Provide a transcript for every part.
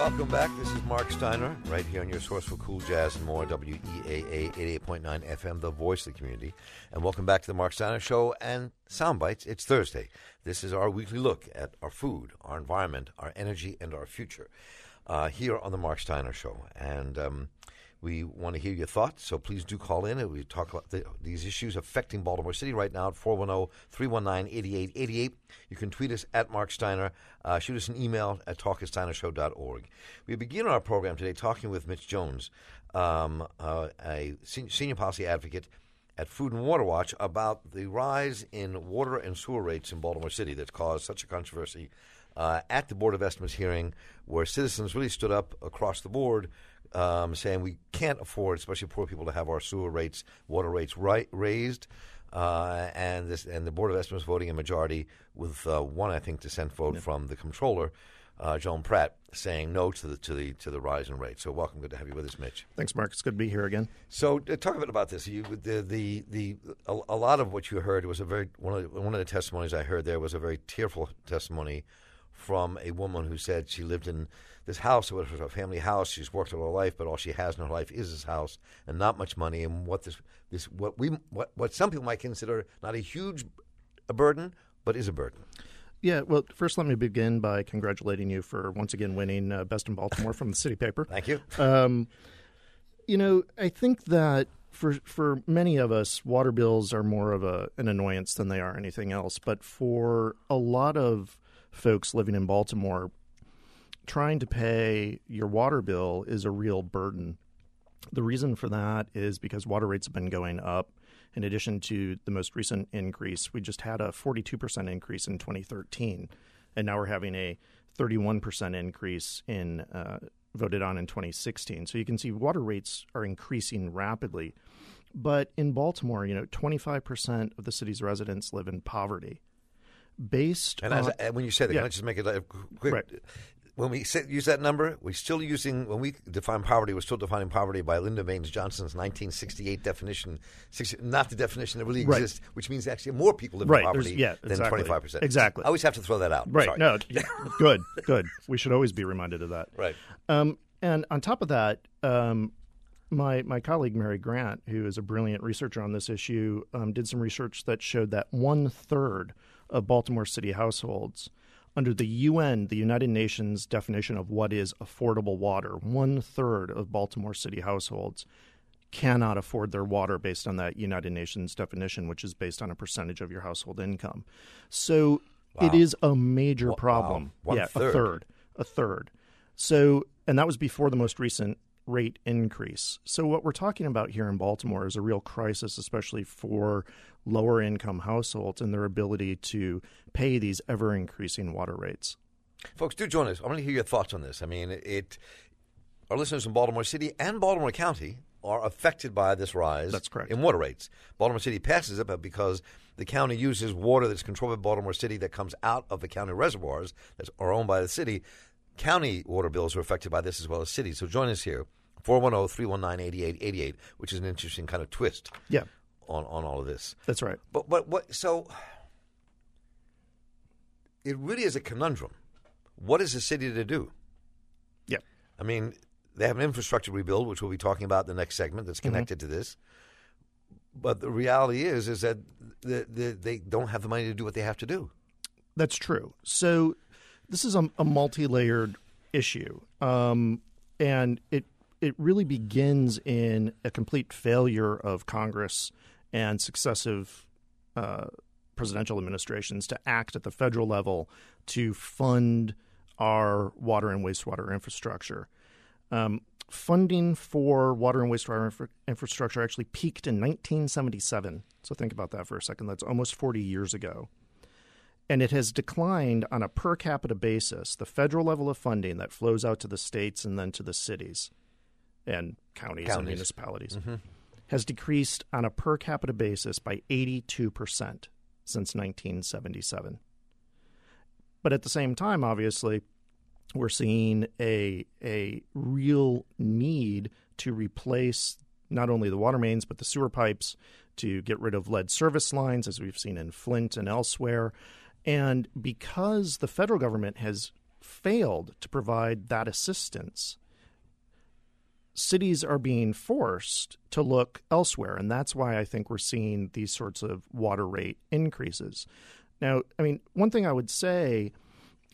welcome back. This is Mark Steiner, right here on your source for cool jazz and more, WEAA 88.9 FM, the voice of the community. And welcome back to the Mark Steiner Show and Soundbites. It's Thursday. This is our weekly look at our food, our environment, our energy, and our future uh, here on the Mark Steiner Show. And um, we want to hear your thoughts, so please do call in and we talk about the, these issues affecting Baltimore City right now at 410 319 8888. You can tweet us at Mark Steiner, uh, shoot us an email at talkatsteinershow.org. We begin our program today talking with Mitch Jones, um, uh, a senior policy advocate at Food and Water Watch about the rise in water and sewer rates in Baltimore City that's caused such a controversy uh, at the Board of Estimates hearing, where citizens really stood up across the board um, saying we can't afford, especially poor people, to have our sewer rates, water rates right, raised. Uh, and this and the Board of Estimates voting a majority with uh, one, I think, dissent vote yep. from the comptroller, uh, Joan Pratt, saying no to the to the to the rise in rates. So, welcome, good to have you with us, Mitch. Thanks, Mark. It's good to be here again. So, uh, talk a bit about this. You, the the the a, a, lot of what you heard was a very one of the, one of the testimonies I heard there was a very tearful testimony from a woman who said she lived in this house. It was her family house. She's worked all her life, but all she has in her life is this house and not much money. And what this this what we what what some people might consider not a huge a burden, but is a burden. Yeah, well, first let me begin by congratulating you for once again winning uh, Best in Baltimore from the City Paper. Thank you. Um, you know, I think that for for many of us, water bills are more of a an annoyance than they are anything else. But for a lot of folks living in Baltimore, trying to pay your water bill is a real burden. The reason for that is because water rates have been going up. In addition to the most recent increase, we just had a 42% increase in 2013, and now we're having a 31% increase in uh, voted on in 2016. So you can see water rates are increasing rapidly. But in Baltimore, you know, 25% of the city's residents live in poverty based and on, as, when you say that, yeah. can I just make it a quick? Right. When we use that number, we're still using when we define poverty. We're still defining poverty by Lyndon Baines Johnson's 1968 definition, 60, not the definition that really right. exists, which means actually more people live right. in poverty yeah, than exactly. 25 percent. Exactly. I always have to throw that out. Right. Sorry. No. good. Good. We should always be reminded of that. Right. Um, and on top of that, um, my my colleague Mary Grant, who is a brilliant researcher on this issue, um, did some research that showed that one third of Baltimore City households. Under the UN, the United Nations definition of what is affordable water, one third of Baltimore City households cannot afford their water based on that United Nations definition, which is based on a percentage of your household income. So wow. it is a major problem. Wow. yeah, third. a third. A third. So, and that was before the most recent rate increase. So, what we're talking about here in Baltimore is a real crisis, especially for lower income households and their ability to pay these ever increasing water rates. Folks, do join us. I want to hear your thoughts on this. I mean, it. Our listeners in Baltimore City and Baltimore County are affected by this rise that's correct. in water rates. Baltimore City passes it, but because the county uses water that's controlled by Baltimore City that comes out of the county reservoirs that are owned by the city, county water bills are affected by this as well as cities. So join us here 410 319 8888, which is an interesting kind of twist yeah. On, on all of this. That's right. But, but what, so it really is a conundrum. What is the city to do? Yeah. I mean, they have an infrastructure rebuild, which we'll be talking about in the next segment that's mm-hmm. connected mm-hmm. to this. But the reality is, is that the, the, they don't have the money to do what they have to do. That's true. So this is a, a multi-layered issue, um, and it it really begins in a complete failure of Congress and successive uh, presidential administrations to act at the federal level to fund our water and wastewater infrastructure. Um, funding for water and wastewater infra- infrastructure actually peaked in 1977. So think about that for a second. That's almost 40 years ago. And it has declined on a per capita basis, the federal level of funding that flows out to the states and then to the cities and counties, counties. and municipalities mm-hmm. Has decreased on a per capita basis by 82% since 1977. But at the same time, obviously, we're seeing a a real need to replace not only the water mains but the sewer pipes to get rid of lead service lines as we've seen in Flint and elsewhere. And because the federal government has failed to provide that assistance, cities are being forced to look elsewhere. And that's why I think we're seeing these sorts of water rate increases. Now, I mean, one thing I would say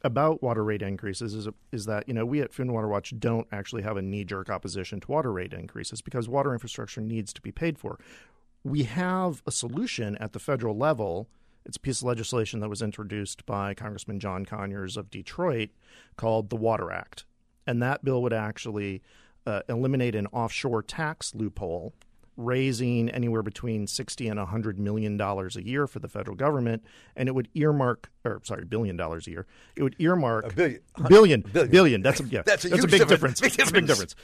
about water rate increases is, is that, you know, we at Food and Water Watch don't actually have a knee jerk opposition to water rate increases because water infrastructure needs to be paid for. We have a solution at the federal level. It's a piece of legislation that was introduced by Congressman John Conyers of Detroit called the Water Act. And that bill would actually uh, eliminate an offshore tax loophole, raising anywhere between 60 and 100 million dollars a year for the federal government, and it would earmark, or sorry, billion dollars a year. It would earmark A billion. billion, Billion. billion. That's a, yeah, That's a, that's a big difference. Big That's a big difference.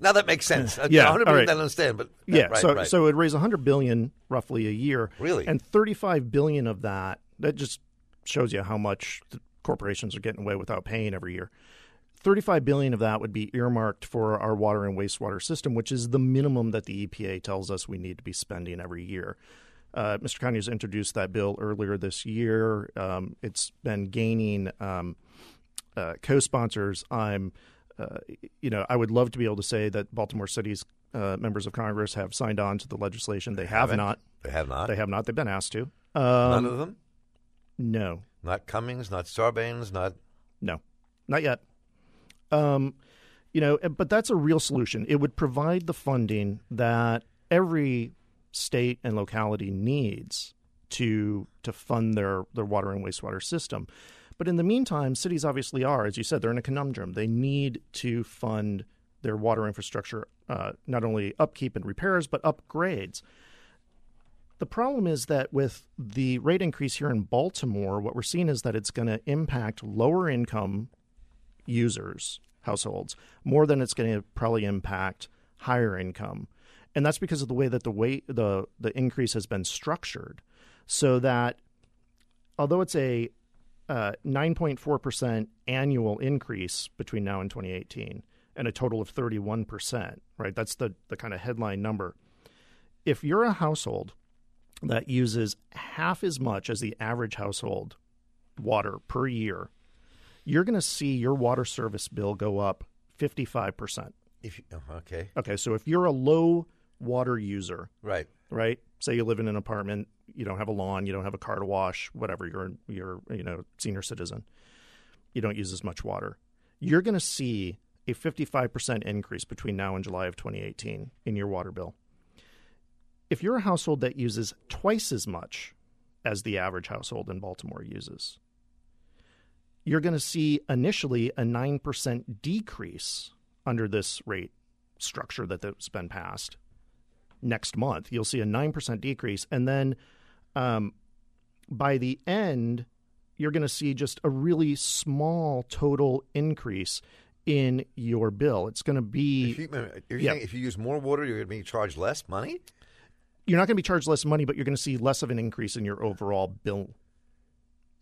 Now that makes sense. Yeah, 100 all million right. I understand, but Yeah, right, so right. so it would raise 100 billion roughly a year. Really? And 35 billion of that that just shows you how much the corporations are getting away without paying every year. 35 billion of that would be earmarked for our water and wastewater system, which is the minimum that the EPA tells us we need to be spending every year. Uh, Mr. Conyers introduced that bill earlier this year. Um, it's been gaining um, uh, co-sponsors. I'm, uh, you know, I would love to be able to say that Baltimore City's uh, members of Congress have signed on to the legislation. They have Haven't? not. They have not. They have not. They've been asked to. None Um, of them? no, Not Cummings, not Sarbanes, not. no, not yet. Um, you know, but that's a real solution. It would provide the funding that every state and locality needs to to fund their their water and wastewater system. But in the meantime, cities obviously are, as you said, they're in a conundrum. They need to fund their water infrastructure, uh, not only upkeep and repairs, but upgrades. The problem is that with the rate increase here in Baltimore, what we're seeing is that it's going to impact lower income users, households, more than it's going to probably impact higher income. And that's because of the way that the way the the increase has been structured, so that although it's a uh, 9.4% annual increase between now and 2018 and a total of 31%, right? That's the, the kind of headline number. If you're a household that uses half as much as the average household water per year, you're going to see your water service bill go up 55%. If oh, okay, Okay, so if you're a low water user, right. right? Say you live in an apartment, you don't have a lawn, you don't have a car to wash, whatever. You're you're you know senior citizen, you don't use as much water. You're going to see a 55% increase between now and July of 2018 in your water bill. If you're a household that uses twice as much as the average household in Baltimore uses, you're going to see initially a 9% decrease under this rate structure that that's been passed next month. You'll see a 9% decrease. And then um, by the end, you're going to see just a really small total increase in your bill. It's going to be, If you, Yeah. if you use more water, you're going to be charged less money? you're not going to be charged less money, but you're going to see less of an increase in your overall bill.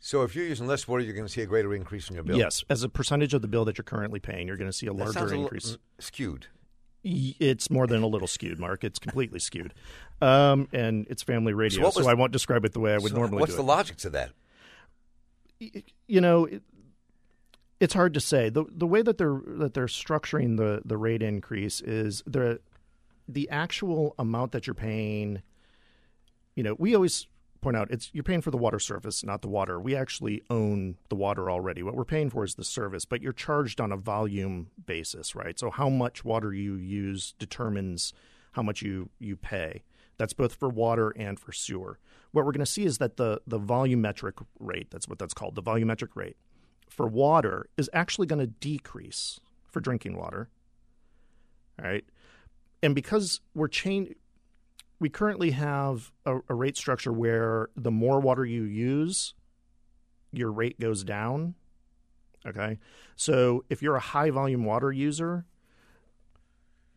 So if you're using less water, you're going to see a greater increase in your bill. Yes, as a percentage of the bill that you're currently paying, you're going to see a larger a increase. skewed. It's more than a little skewed, Mark. It's completely skewed. Um, and it's family radio, so, was- I won't describe it the way I would So normally what's the it. logic to that? you know, it, it's hard to say. the The way that they're that they're structuring the the rate increase is the the actual amount that you're paying. You know, we always point out it's you're paying for the water service, not the water. We actually own the water already. What we're paying for is the service, but you're charged on a volume basis, right? So how much water you use determines how much you you pay. That's both for water and for sewer. What we're going to see is that the the volumetric rate, that's what that's called, the volumetric rate for water is actually going to decrease for drinking water. All right. And because we're chain we currently have a, a rate structure where the more water you use, your rate goes down. Okay. So if you're a high volume water user,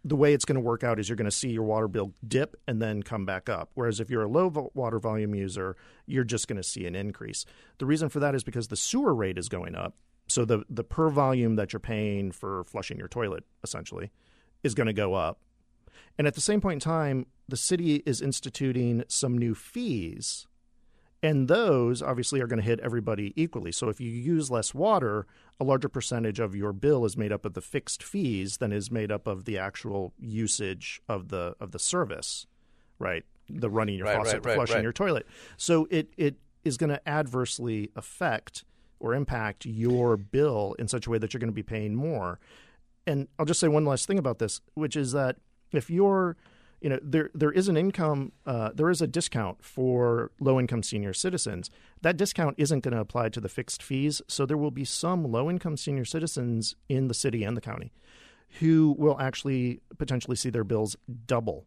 the way it's going to work out is you're going to see your water bill dip and then come back up. Whereas if you're a low vo- water volume user, you're just going to see an increase. The reason for that is because the sewer rate is going up. So the, the per volume that you're paying for flushing your toilet, essentially, is going to go up. And at the same point in time, the city is instituting some new fees And those obviously are going to hit everybody equally. So if you use less water, a larger percentage of your bill is made up of the fixed fees than is made up of the actual usage of the of the service, right? The running your Right, faucet, right, flushing right. your toilet. So it it is going to adversely affect or impact your bill in such a way that you're going to be paying more. And I'll just say one last thing about this, which is that if you're you know there there is an income uh, there is a discount for low income senior citizens that discount isn't going to apply to the fixed fees so there will be some low income senior citizens in the city and the county who will actually potentially see their bills double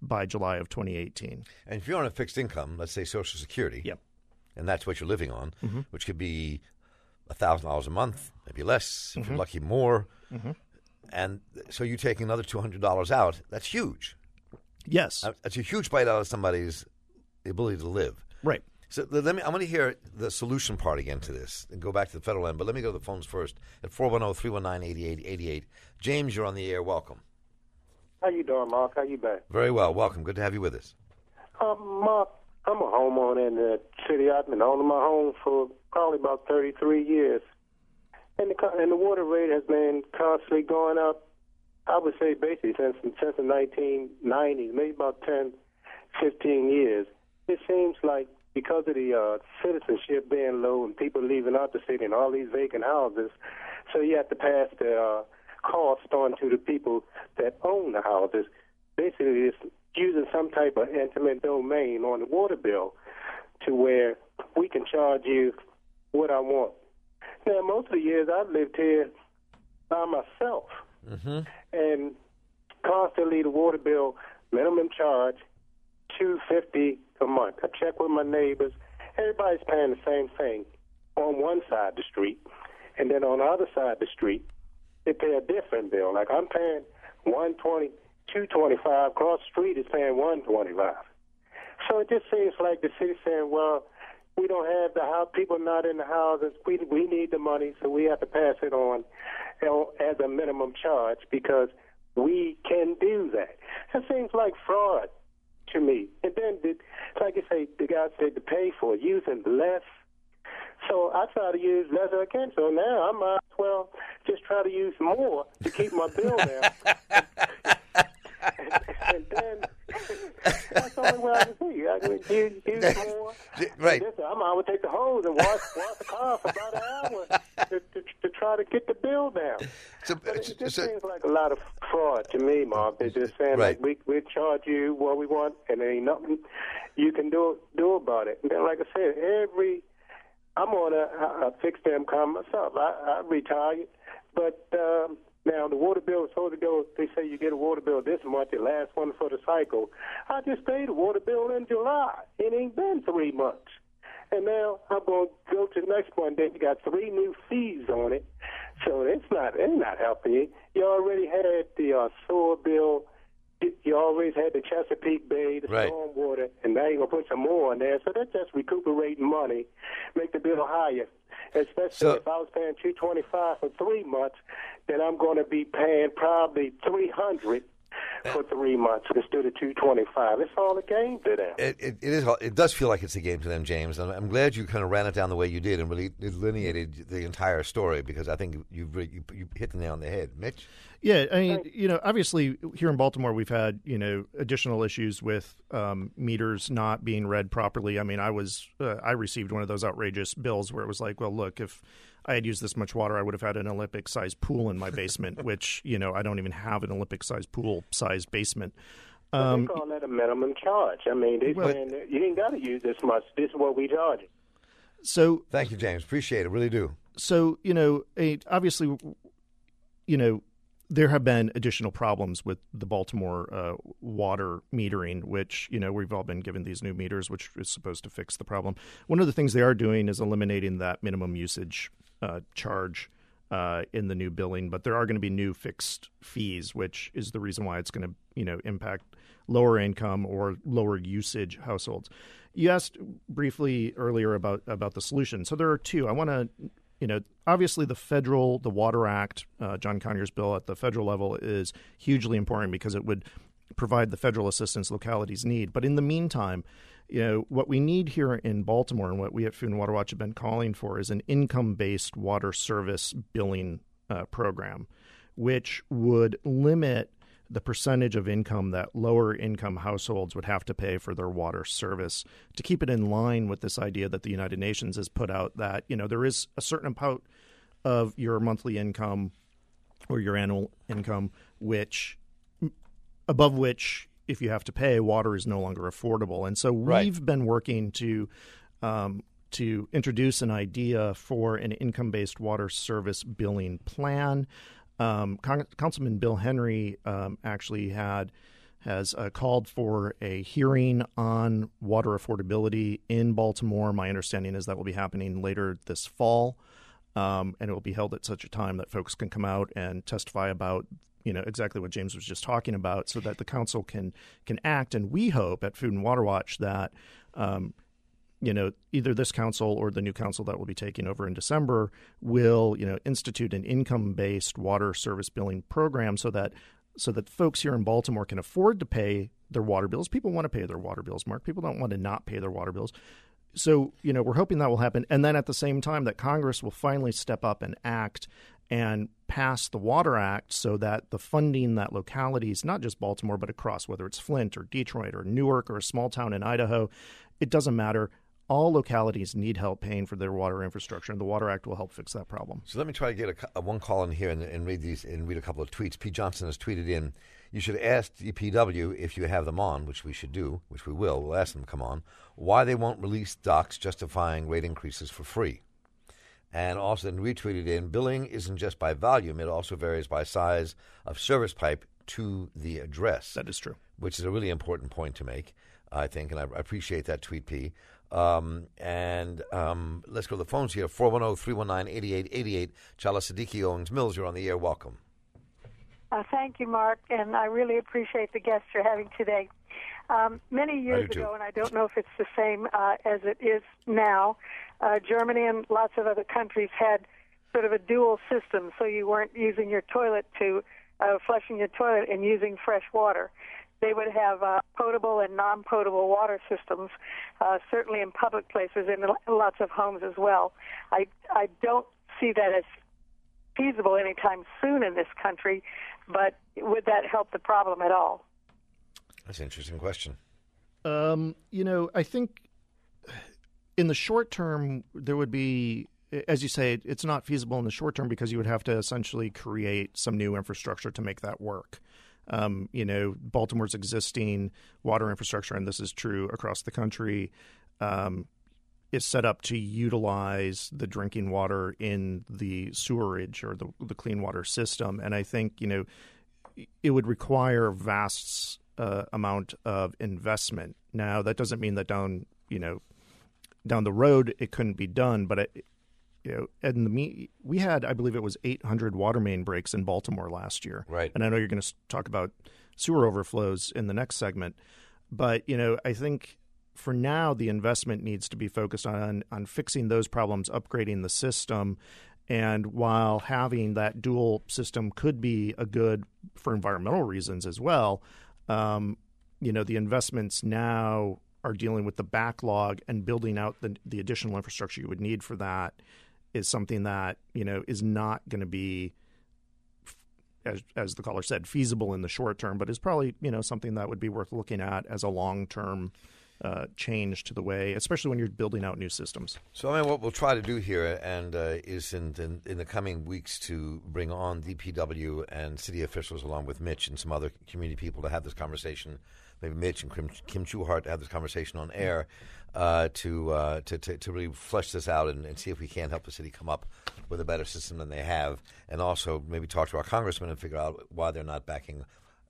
by July of 2018 And if you're on a fixed income, let's say Social Security, Yep. and that's what you're living on, mm-hmm. which could be thousand dollars a month, maybe less, if you're mm-hmm. lucky, more. Mm-hmm. And so you take another two hundred dollars out. That's huge. Yes Uh, That's a huge bite out of somebody's ability to live. right So let me. I want to hear the solution part again to this, and go back to the federal end. But let me go to the phones first at 410-319-8888. James, you're on the air. Welcome. How you doing, Mark? How you been? Very well. Welcome. Good to have you with us. Um, Mark, I'm a homeowner in the city. I've been owning my home for probably about 33 years, and the and the water rate has been constantly going up. I would say basically since since the 1990s, maybe about 10, 15 years. It seems like because of the uh, citizenship being low and people leaving out the city and all these vacant houses, so you have to pass the uh, cost on to the people that own the houses. Basically, it's using some type of intimate domain on the water bill to where we can charge you what I want. Now, most of the years I've lived here by myself, Mm-hmm. and constantly the water bill minimum charge two fifty a month. I check with my neighbors. Everybody's paying the same thing on one side of the street, and then on the other side of the street, they pay a different bill. Like I'm paying one twenty, two twenty five. Across the street is paying one twenty five. So it just seems like the city saying, well, we don't have the house, people not in the houses. We we need the money, so we have to pass it on you know, as a minimum charge because we can do that. It seems like fraud to me. And then, the, like you say, the guy said to pay for it, using less. So I try to use less as I can. So now I might as well just try to use more to keep my bill down. and then that's the only way I can see. I can use, use more. Right. Listen, I'm I would take the hose and wash wash the car for about an hour to, to, to try to get the bill down. So, But it just so- seems like a lot of fraud to me, Mark. They're just saying Right. like we we charge you what we want, and there ain't nothing you can do do about it. And then, like I said, every I'm on a, a fixed income myself. I, I retired, but um, now the water bill is supposed to go. They say you get a water bill this month, the last one for the cycle. I just paid a water bill in July. It ain't been three months. And now I'm going to go to the next one. Then you got three new fees on it, so it's not it's not helping you. You already had the uh, sewer bill. You- always had the Chesapeake Bay, the Right. storm water, and now you're gonna put some more on there. So that's just recuperating money, make the bill higher. Especially So- if I was paying two twenty five for three months, then I'm going to be paying probably three hundred for three months instead of two twenty five. It's all a game to them. It, it, it is. It does feel like it's a game to them, James. And I'm glad you kind of ran it down the way you did and really delineated the entire story because I think you you, you hit the nail on the head, Mitch. Yeah, I mean, you know, obviously here in Baltimore, we've had you know additional issues with um, meters not being read properly. I mean, I was uh, I received one of those outrageous bills where it was like, well, look, if I had used this much water, I would have had an Olympic sized pool in my basement, which you know I don't even have an Olympic sized pool sized basement. they call that a minimum charge. I mean, they Well- saying that you ain't got to use this much. This is what we charge. So Thank you, James. Appreciate it. Really do. so you know, a, obviously, you know, there have been additional problems with the Baltimore uh, water metering, which you know we've all been given these new meters, which is supposed to fix the problem. One of the things they are doing is eliminating that minimum usage uh, charge. Uh, in the new billing, but there are going to be new fixed fees, which is the reason why it's going to, you know, impact lower income or lower usage households. You asked briefly earlier about about the solution. So there are two. I want to you know, obviously the federal, the Water Act, uh, John Conyers bill at the federal level is hugely important because it would provide the federal assistance localities need. But in the meantime, you know what we need here in Baltimore and what we at Food and Water Watch have been calling for is an income-based water service billing uh, program, which would limit the percentage of income that lower income households would have to pay for their water service to keep it in line with this idea that the United Nations has put out that you know there is a certain amount of your monthly income or your annual income which above which if you have to pay water is no longer affordable and so we've been working to um, to introduce an idea for an income-based water service billing plan. Um, Con- Councilman Bill Henry um, actually had has uh, called for a hearing on water affordability in Baltimore. My understanding is that will be happening later this fall, um, and it will be held at such a time that folks can come out and testify about you know exactly what James was just talking about, so that the council can can act. And we hope at Food and Water Watch that um, you know either this council or the new council that will be taking over in December will you know institute an income based water service billing program so that so that folks here in Baltimore can afford to pay their water bills. People want to pay their water bills, Mark. People don't want to not pay their water bills. So, you know, we're hoping that will happen. And then at the same time, that Congress will finally step up and act and pass the Water Act so that the funding that localities, not just Baltimore, but across, whether it's Flint or Detroit or Newark or a small town in Idaho, it doesn't matter. All localities need help paying for their water infrastructure, and the Water Act will help fix that problem. So let me try to get a, a uh, one call in here and, and read these and read a couple of tweets. Pete Johnson has tweeted in. You should ask DPW if you have them on, which we should do, which we will. We'll ask them to come on. Why they won't release docs justifying rate increases for free. And also then retweeted in billing isn't just by volume; it also varies by size of service pipe to the address That is true. which is a really important point to make, I think, and I I appreciate that tweet, P. Um, and um, let's go to the phones here 410 319 8888. Chala Siddiqui Owings Mills, you're on the air. Welcome. Uh, thank you, Mark, and I really appreciate the guests you're having today. Um, many years too. ago, and I don't know if it's the same uh, as it is now, uh, Germany and lots of other countries had sort of a dual system, so you weren't using your toilet to uh, flushing your toilet and using fresh water. They would have uh, potable and non-potable water systems, uh, certainly in public places and in lots of homes as well. I I don't see that as feasible anytime soon in this country, but would that help the problem at all? That's an interesting question. Um, you know, I think in the short term there would be as you say it's not feasible in the short term because you would have to essentially create some new infrastructure to make that work. Um, you know, Baltimore's existing water infrastructure, and this is true across the country, um, is set up to utilize the drinking water in the sewerage or the, the clean water system. And I think, you know, it would require vast uh, amount of investment. Now, that doesn't mean that down, you know, down the road it couldn't be done, but it, you know, in the me, we had, I believe it was 800 water main breaks in Baltimore last year. Right. And I know you're going to talk about sewer overflows in the next segment, but you know, I think for now the investment needs to be focused on on fixing those problems, upgrading the system, and while having that dual system could be a good for environmental reasons as well, um, you know, the investments now are dealing with the backlog and building out the the additional infrastructure you would need for that is something that you know is not going to be as as the caller said feasible in the short term but is probably you know something that would be worth looking at as a long term uh, change to the way especially when you're building out new systems So, I mean, what we'll try to do here and uh, is in, in in the coming weeks to bring on DPW and city officials along with Mitch and some other community people to have this conversation. Maybe Mitch and Kim, Kim Trueheart to have this conversation on air uh, to, uh, to to to really flesh this out and, and see if we can help the city come up with a better system than they have, and also maybe talk to our congressmen and figure out why they're not backing,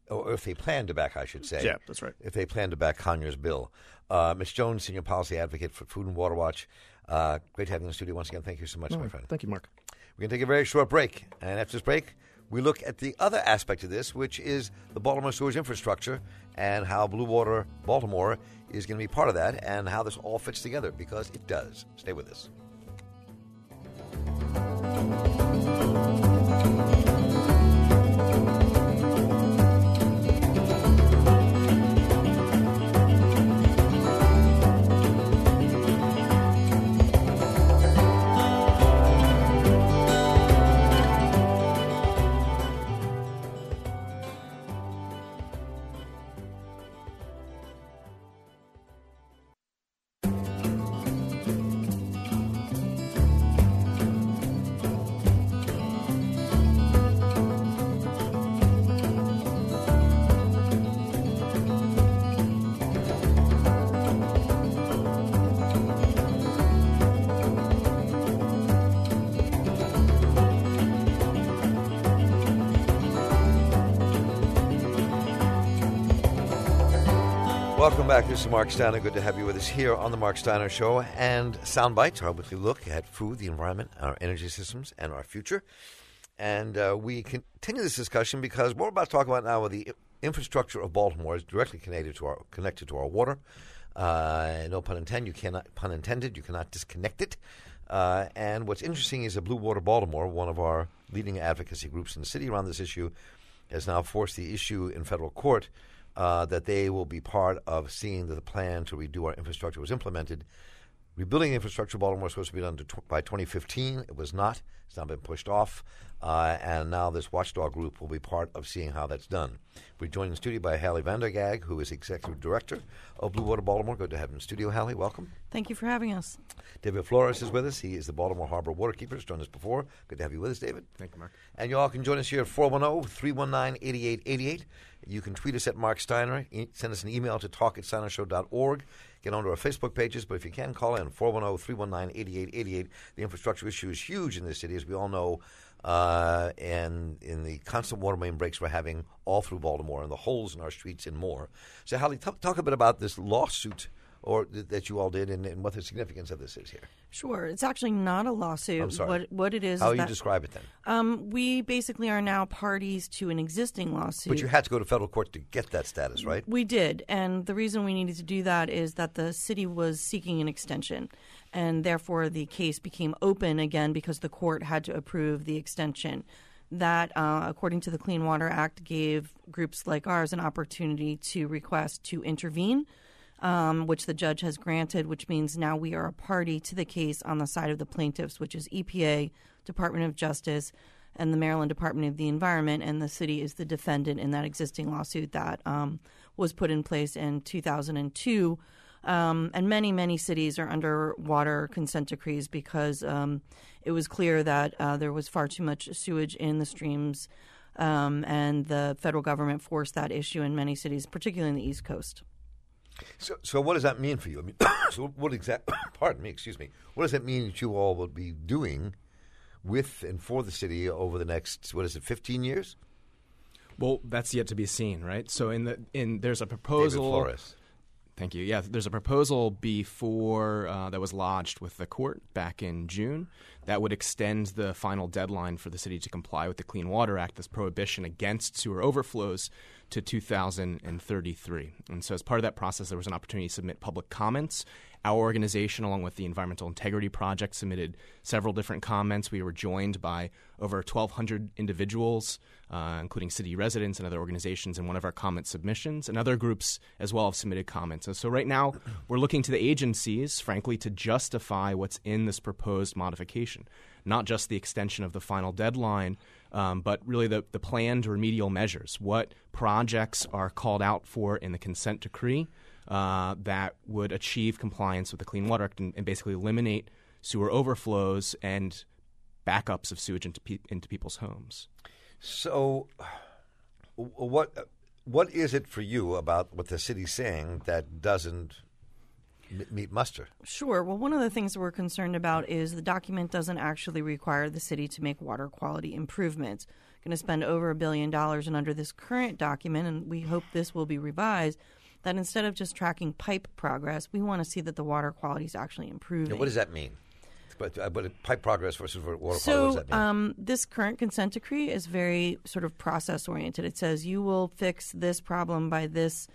or if they plan to back, I should say. Yeah, that's right. If they plan to back Conyers' bill. Uh, Ms. Jones, Senior Policy Advocate for Food and Water Watch. Uh, great having have you in the studio once again. Thank you so much, my friend. thank you mark We're going to take a very short break. And after this break, we look at the other aspect of this, which is the Baltimore sewage infrastructure and how Blue Water Baltimore is going to be part of that and how this all fits together because it does. Stay with us. Welcome back. This is Mark Steiner. Good to have you with us here on the Mark Steiner Show and Soundbites, our weekly look at food, the environment, our energy systems, and our future. And uh, we continue this discussion because what we're about to talk about now with the infrastructure of Baltimore is directly connected to our connected to our water. Uh, no pun intended. You cannot pun intended. You cannot disconnect it. Uh, and what's interesting is that Blue Water Baltimore, one of our leading advocacy groups in the city around this issue, has now forced the issue in federal court uh, that they will be part of seeing that the plan to redo our infrastructure was implemented. Rebuilding infrastructure, Baltimore was supposed to be done to tw- by 2015. It was not. It's now been pushed off. Uh, and now this watchdog group will be part of seeing how that's done. We're joined in the studio by Hallie Van der Gaag, who is Executive Director of Blue Water Baltimore. Good to have him in studio, Hallie. Welcome. Thank you for having us. David Flores is with us. He is the Baltimore Harbor Waterkeepers. Joined us before. Good to have you with us, David. Thank you, Mark. And you all can join us here at 410 319 8888. You can tweet us at Mark Steiner. Send us an email to talk at steinershow.org. Get onto our Facebook pages, but if you can, call in 410 319 8888. The infrastructure issue is huge in this city, as we all know. Uh, and in the constant water main breaks we're having all through Baltimore and the holes in our streets and more. So, Hallie, talk, talk a bit about this lawsuit or th- that you all did and, and what the significance of this is here. Sure, it's actually not a lawsuit. I'm sorry. What what it is? How is you that, describe it then? Um, we basically are now parties to an existing lawsuit. But you had to go to federal court to get that status, right? We did, and the reason we needed to do that is that the city was seeking an extension, and therefore the case became open again because the court had to approve the extension. That, uh, according to the Clean Water Act, gave groups like ours an opportunity to request to intervene, um, which the judge has granted, which means now we are a party to the case on the side of the plaintiffs, which is EPA, Department of Justice, and the Maryland Department of the Environment, and the city is the defendant in that existing lawsuit that um, was put in place in 2002. Um, and many, many cities are under water consent decrees because um, it was clear that uh, there was far too much sewage in the streams, um, and the federal government forced that issue in many cities, particularly in the East Coast. So, so what does that mean for you? I mean, so what exact? Pardon me, excuse me. What does that mean that you all will be doing with and for the city over the next what is it, fifteen years? Well, that's yet to be seen, right? So in the in there's a proposal. David. Flores. Thank you. Yeah, there's a proposal before uh, that was lodged with the court back in June that would extend the final deadline for the city to comply with the Clean Water Act, this prohibition against sewer overflows, to 2033. And so, as part of that process, there was an opportunity to submit public comments. Our organization, along with the Environmental Integrity Project, submitted several different comments. We were joined by over 1,200 individuals, uh, including city residents and other organizations, in one of our comment submissions. And other groups as well have submitted comments. And so, right now, we're looking to the agencies, frankly, to justify what's in this proposed modification, not just the extension of the final deadline. Um, but really, the, the planned remedial measures. What projects are called out for in the consent decree uh, that would achieve compliance with the Clean Water Act and, and basically eliminate sewer overflows and backups of sewage into, pe- into people's homes. So, what what is it for you about what the city's saying that doesn't meet muster? Sure. Well, one of the things we're concerned about is the document doesn't actually require the city to make water quality improvements. Going to spend over a billion dollars, and under this current document, and we hope this will be revised, that instead of just tracking pipe progress, we want to see that the water quality is actually improving. Yeah, what does that mean? But, uh, but pipe progress versus water quality, So, does that mean? um, this current consent decree is very sort of process oriented. It says you will fix this problem by this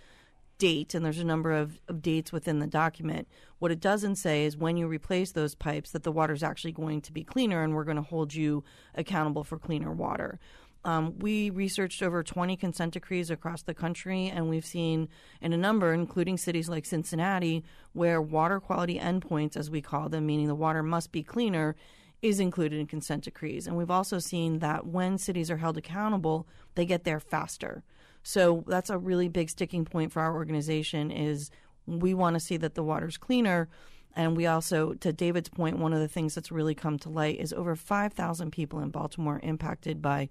date, and there's a number of, of dates within the document. What it doesn't say is when you replace those pipes that the water is actually going to be cleaner, and we're going to hold you accountable for cleaner water. Um, we researched over 20 consent decrees across the country, and we've seen in a number, including cities like Cincinnati, where water quality endpoints, as we call them, meaning the water must be cleaner, is included in consent decrees. And we've also seen that when cities are held accountable, they get there faster. So that's a really big sticking point for our organization is we want to see that the water's cleaner. And we also, to David's point, one of the things that's really come to light is over 5,000 people in Baltimore impacted by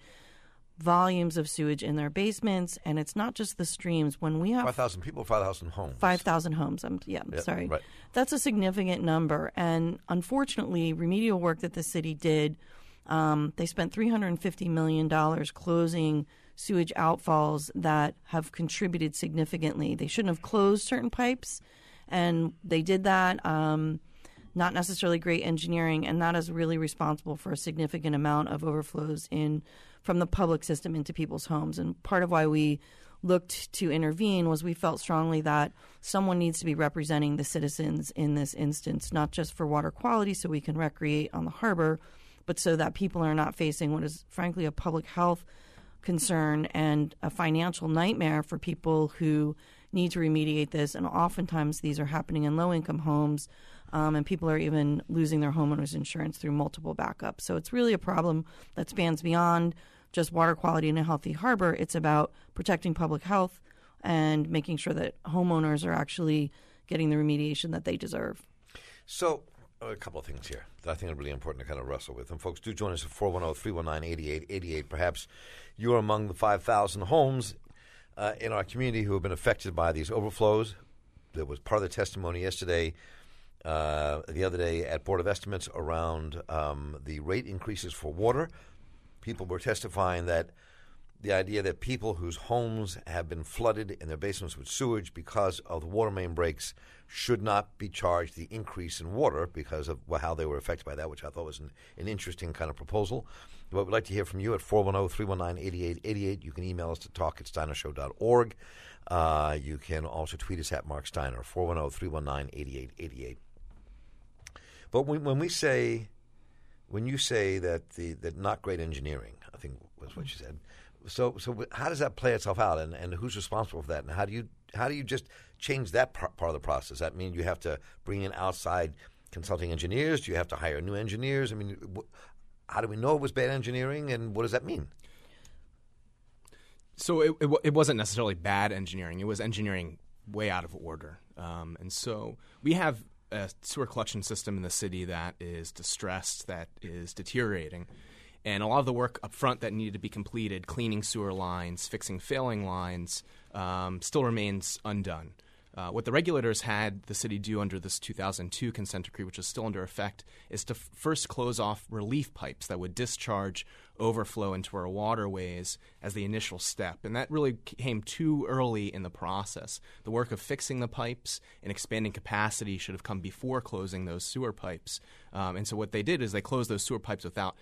volumes of sewage in their basements. And it's not just the streams. When we have 5,000 people, 5,000 homes. 5,000 homes. I'm, yeah, I'm sorry. right. That's a significant number. And unfortunately, remedial work that the city did Um, they spent $350 million closing sewage outfalls that have contributed significantly. They shouldn't have closed certain pipes, and they did that. Um, not necessarily great engineering, and that is really responsible for a significant amount of overflows in from the public system into people's homes. And part of why we looked to intervene was we felt strongly that someone needs to be representing the citizens in this instance, not just for water quality so we can recreate on the harbor, but so that people are not facing what is frankly a public health concern and a financial nightmare for people who need to remediate this. And oftentimes these are happening in low income homes. Um, and people are even losing their homeowners insurance through multiple backups. So it's really a problem that spans beyond just water quality in a healthy harbor. It's about protecting public health and making sure that homeowners are actually getting the remediation that they deserve. So, a couple of things here that I think are really important to kind of wrestle with. And folks, do join us at 410 319 8888. Perhaps you're among the 5,000 homes uh, in our community who have been affected by these overflows. There was part of the testimony yesterday, uh, the other day at Board of Estimates around um, the rate increases for water. People were testifying that the idea that people whose homes have been flooded in their basements with sewage because of the water main breaks should not be charged the increase in water because of how they were affected by that, which I thought was an, an interesting kind of proposal. But we'd like to hear from you at 410 319 8888. You can email us to talk at steinershow.org. Uh, you can also tweet us at Mark Steiner, 410 319 8888. But when, when we say, when you say that the that not great engineering, I think was what you said, so, so how does that play itself out, and, and who's responsible for that, and how do you how do you just change that part of the process? That mean you have to bring in outside consulting engineers? Do you have to hire new engineers? I mean, how do we know it was bad engineering, and what does that mean? So it, it, it wasn't necessarily bad engineering; it was engineering way out of order, um, and so we have a sewer collection system in the city that is distressed, that is deteriorating. And a lot of the work up front that needed to be completed, cleaning sewer lines, fixing failing lines, um, still remains undone. Uh, what the regulators had the city do under this 2002 consent decree, which is still under effect, is to f- first close off relief pipes that would discharge overflow into our waterways as the initial step. And that really came too early in the process. The work of fixing the pipes and expanding capacity should have come before closing those sewer pipes. Um, and so what they did is they closed those sewer pipes without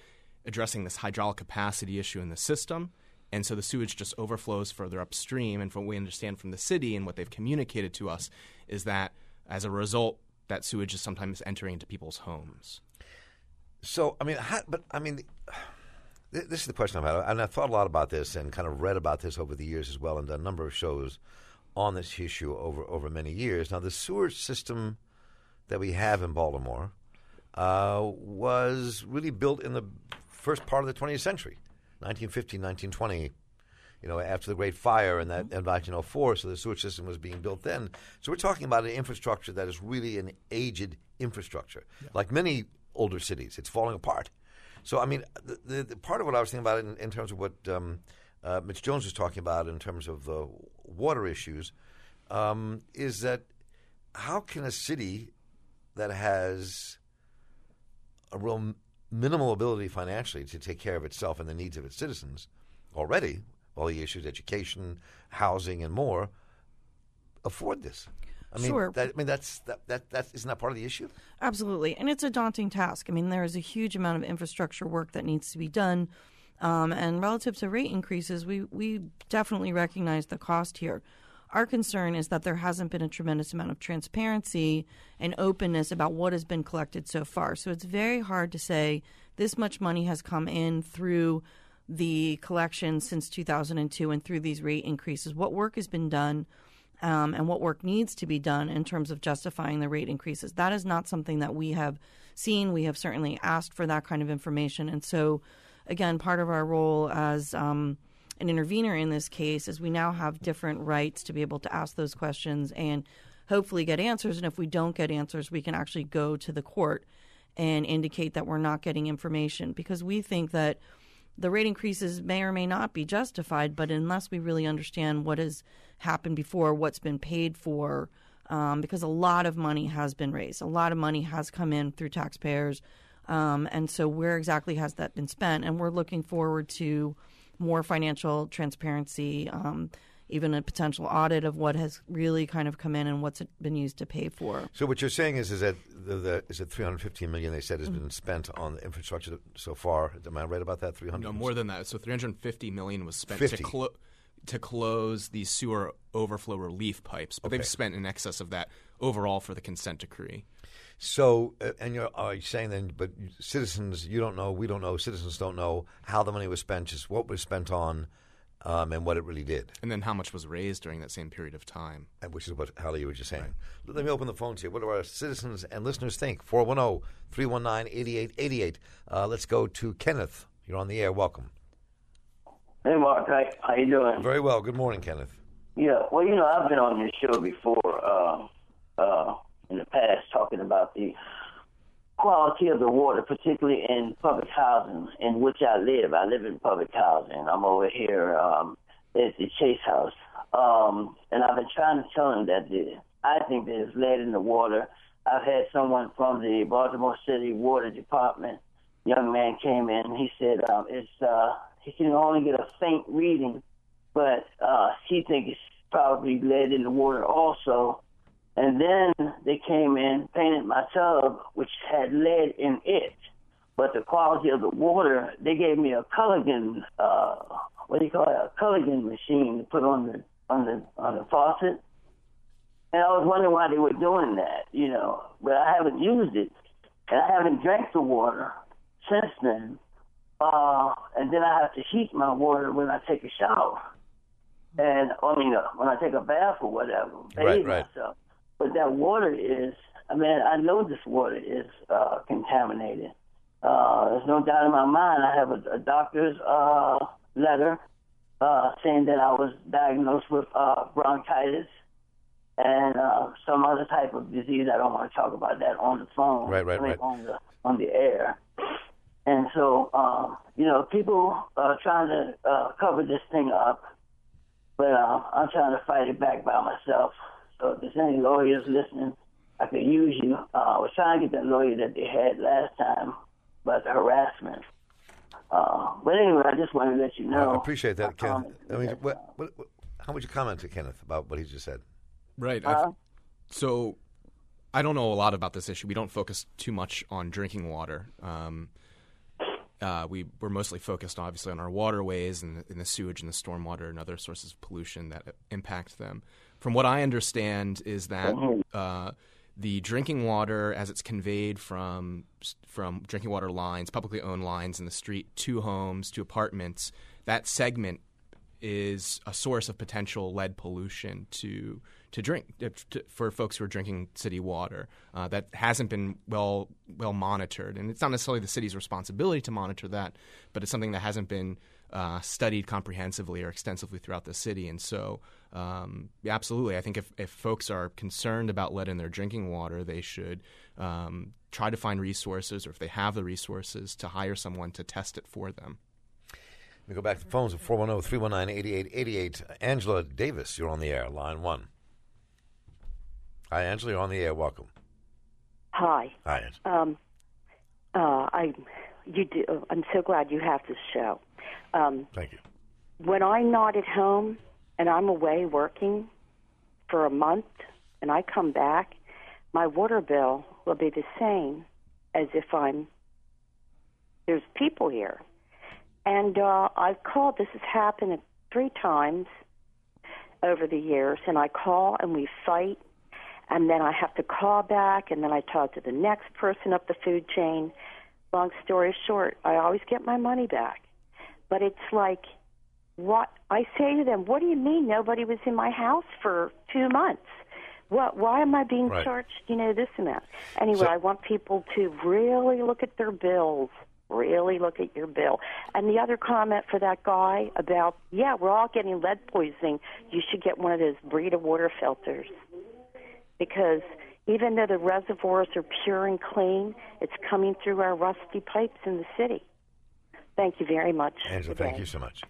addressing this hydraulic capacity issue in the system. And so the sewage just overflows further upstream. And from what we understand from the city and what they've communicated to us is that as a result, that sewage is sometimes entering into people's homes. So, I mean, how, but I mean, this is the question I've had, and I've thought a lot about this and kind of read about this over the years as well, and done a number of shows on this issue over over many years. Now, the sewer system that we have in Baltimore uh, was really built in the first part of the 20th century, 1915, 1920. You know, after the Great Fire and that in 1904, so the sewage system was being built then. So we're talking about an infrastructure that is really an aged infrastructure, yeah. like many older cities. It's falling apart. So, I mean, the, the, the part of what I was thinking about in, in terms of what um, uh, Mitch Jones was talking about in terms of the water issues um, is that how can a city that has a real minimal ability financially to take care of itself and the needs of its citizens already, all the issues, education, housing, and more, afford this. I mean, sure. That, I mean, that's that, that that isn't that part of the issue. Absolutely, and it's a daunting task. I mean, there is a huge amount of infrastructure work that needs to be done, um, and relative to rate increases, we we definitely recognize the cost here. Our concern is that there hasn't been a tremendous amount of transparency and openness about what has been collected so far. So it's very hard to say this much money has come in through the collection since 2002 and through these rate increases. What work has been done? Um, and what work needs to be done in terms of justifying the rate increases. That is not something that we have seen. We have certainly asked for that kind of information. And so, again, part of our role as um, an intervener in this case is we now have different rights to be able to ask those questions and hopefully get answers. And if we don't get answers, we can actually go to the court and indicate that we're not getting information because we think that the rate increases may or may not be justified, but unless we really understand what has happened before, what's been paid for, um, because a lot of money has been raised, a lot of money has come in through taxpayers Um, and so, where exactly has that been spent? And we're looking forward to more financial transparency, um, even a potential audit of what has really kind of come in and what's been used to pay for. So what you're saying is, is that the, the is it 315 million they said has been spent on the infrastructure so far? Am I right about that? 300? No, more than that. So 350 million was spent 50. to clo- to close these sewer overflow relief pipes, but Okay. they've spent in excess of that overall for the consent decree. So, uh, and you're are you saying then, but citizens, you don't know, we don't know, citizens don't know how the money was spent, just what was spent on, um, and what it really did, And then how much was raised during that same period of time? and which is what Hallie you were just saying. Let me open the phones here. What do our citizens and listeners think? 410 319 8888. Uh, Let's go to Kenneth. You're on the air. Welcome. Hey, Mark. How, how you doing? Very well. Good morning, Kenneth. Yeah. Well, you know, I've been on your show before uh, uh, in the past talking about the quality of the water, particularly in public housing in which I live. I live in public housing. I'm over here um, at the Chase House. Um, and I've been trying to tell him that the, I think there's lead in the water. I've had someone from the Baltimore City Water Department, young man came in. He said um, it's uh, he can only get a faint reading, but uh, he thinks it's probably lead in the water also. And then they came in, painted my tub, which had lead in it. But the quality of the water, they gave me a Culligan, uh, what do you call it, a Culligan machine to put on the on the on the faucet. And I was wondering why they were doing that, you know. But I haven't used it, and I haven't drank the water since then. Uh, and then I have to heat my water when I take a shower, and I mean uh, when I take a bath or whatever, bathe Right, right. myself. But that water is, I mean, I know this water is uh, contaminated. Uh, there's no doubt in my mind. I have a, a doctor's uh, letter uh, saying that I was diagnosed with uh, bronchitis and uh, some other type of disease. I don't want to talk about that on the phone. Right, right, I mean, right. On the on the air. And so, um, you know, people are trying to uh, cover this thing up, but uh, I'm trying to fight it back by myself. So if there's any lawyers listening, I could use you. Uh, I was trying to get that lawyer that they had last time about the harassment. Uh, but anyway, I just wanted to let you know. I appreciate that, Kenneth. I mean, what, what, what, how would you comment to Kenneth about what he just said? Right. Uh, so I don't know a lot about this issue. We don't focus too much on drinking water. Um, uh, we we're mostly focused, obviously, on our waterways and the, and the sewage and the stormwater and other sources of pollution that impact them. From what I understand, is that uh, the drinking water, as it's conveyed from from drinking water lines, publicly owned lines in the street to homes to apartments, that segment is a source of potential lead pollution to to drink uh, to, for folks who are drinking city water. Uh, that hasn't been well well monitored, and it's not necessarily the city's responsibility to monitor that, but it's something that hasn't been uh, studied comprehensively or extensively throughout the city. And so, um, absolutely, I think if, if folks are concerned about lead in their drinking water, they should um, try to find resources, or if they have the resources, to hire someone to test it for them. Let me go back to the phones at 410 319 8888. Angela Davis, you're on the air, line one. Hi, Angela, you're on the air. Welcome. Hi. Hi, Angela. Um, uh, I, you do. I'm so glad you have this show. Um, Thank you. when I'm not at home and I'm away working for a month, and I come back, my water bill will be the same as if I'm. There's people here, and uh, I've called. This has happened three times over the years, and I call and we fight, and then I have to call back, and then I talk to the next person up the food chain. Long story short, I always get my money back, but it's like, what I say to them, what do you mean nobody was in my house for two months? What? Why am I being Right. charged? You know this and that. Anyway, So- I want people to really look at their bills. Really look at your bill. And the other comment for that guy about, yeah, we're all getting lead poisoning. You should get one of those Brita water filters because even though the reservoirs are pure and clean, it's coming through our rusty pipes in the city. Thank you very much. Angela, Good thank you so much.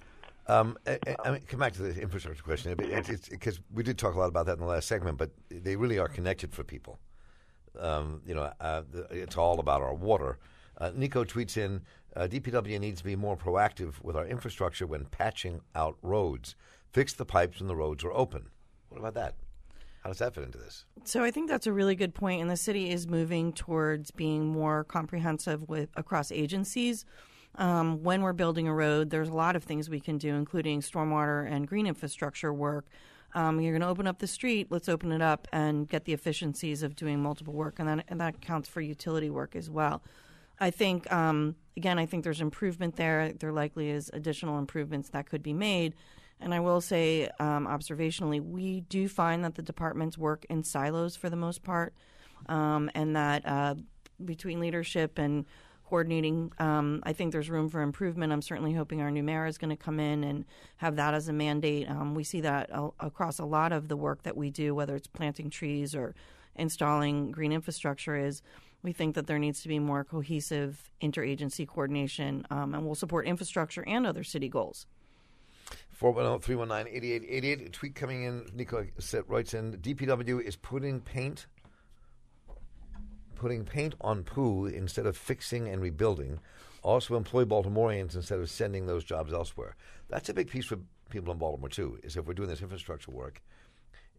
Um, I, I- I mean, come back to the infrastructure question because we did talk a lot about that in the last segment, but they really are connected for people. Um, you know, uh, it's all about our water. Uh, Nico tweets in uh, DPW needs to be more proactive with our infrastructure when patching out roads. Fix the pipes when the roads are open. What about that? How does that fit into this? So I think that's a really good point, and the city is moving towards being more comprehensive with across agencies. Um, when we're building a road, there's a lot of things we can do, including stormwater and green infrastructure work. Um, you're going to open up the street. Let's open it up and get the efficiencies of doing multiple work, and that and that counts for utility work as well. I think um, again, I think there's improvement there. There likely is additional improvements that could be made. And I will say, um, observationally, we do find that the departments work in silos for the most part, um, and that uh, between leadership and coordinating, um, I think there's room for improvement. I'm certainly hoping our new mayor is going to come in and have that as a mandate. Um, we see that a- across a lot of the work that we do, whether it's planting trees or installing green infrastructure, is we think that there needs to be more cohesive interagency coordination, um, and we'll support infrastructure and other city goals. 410-319-8888. A tweet coming in, Nico writes in, DPW is putting paint putting paint on poo instead of fixing and rebuilding. Also employ Baltimoreans instead of sending those jobs elsewhere. That's a big piece for people in Baltimore too, is if we're doing this infrastructure work,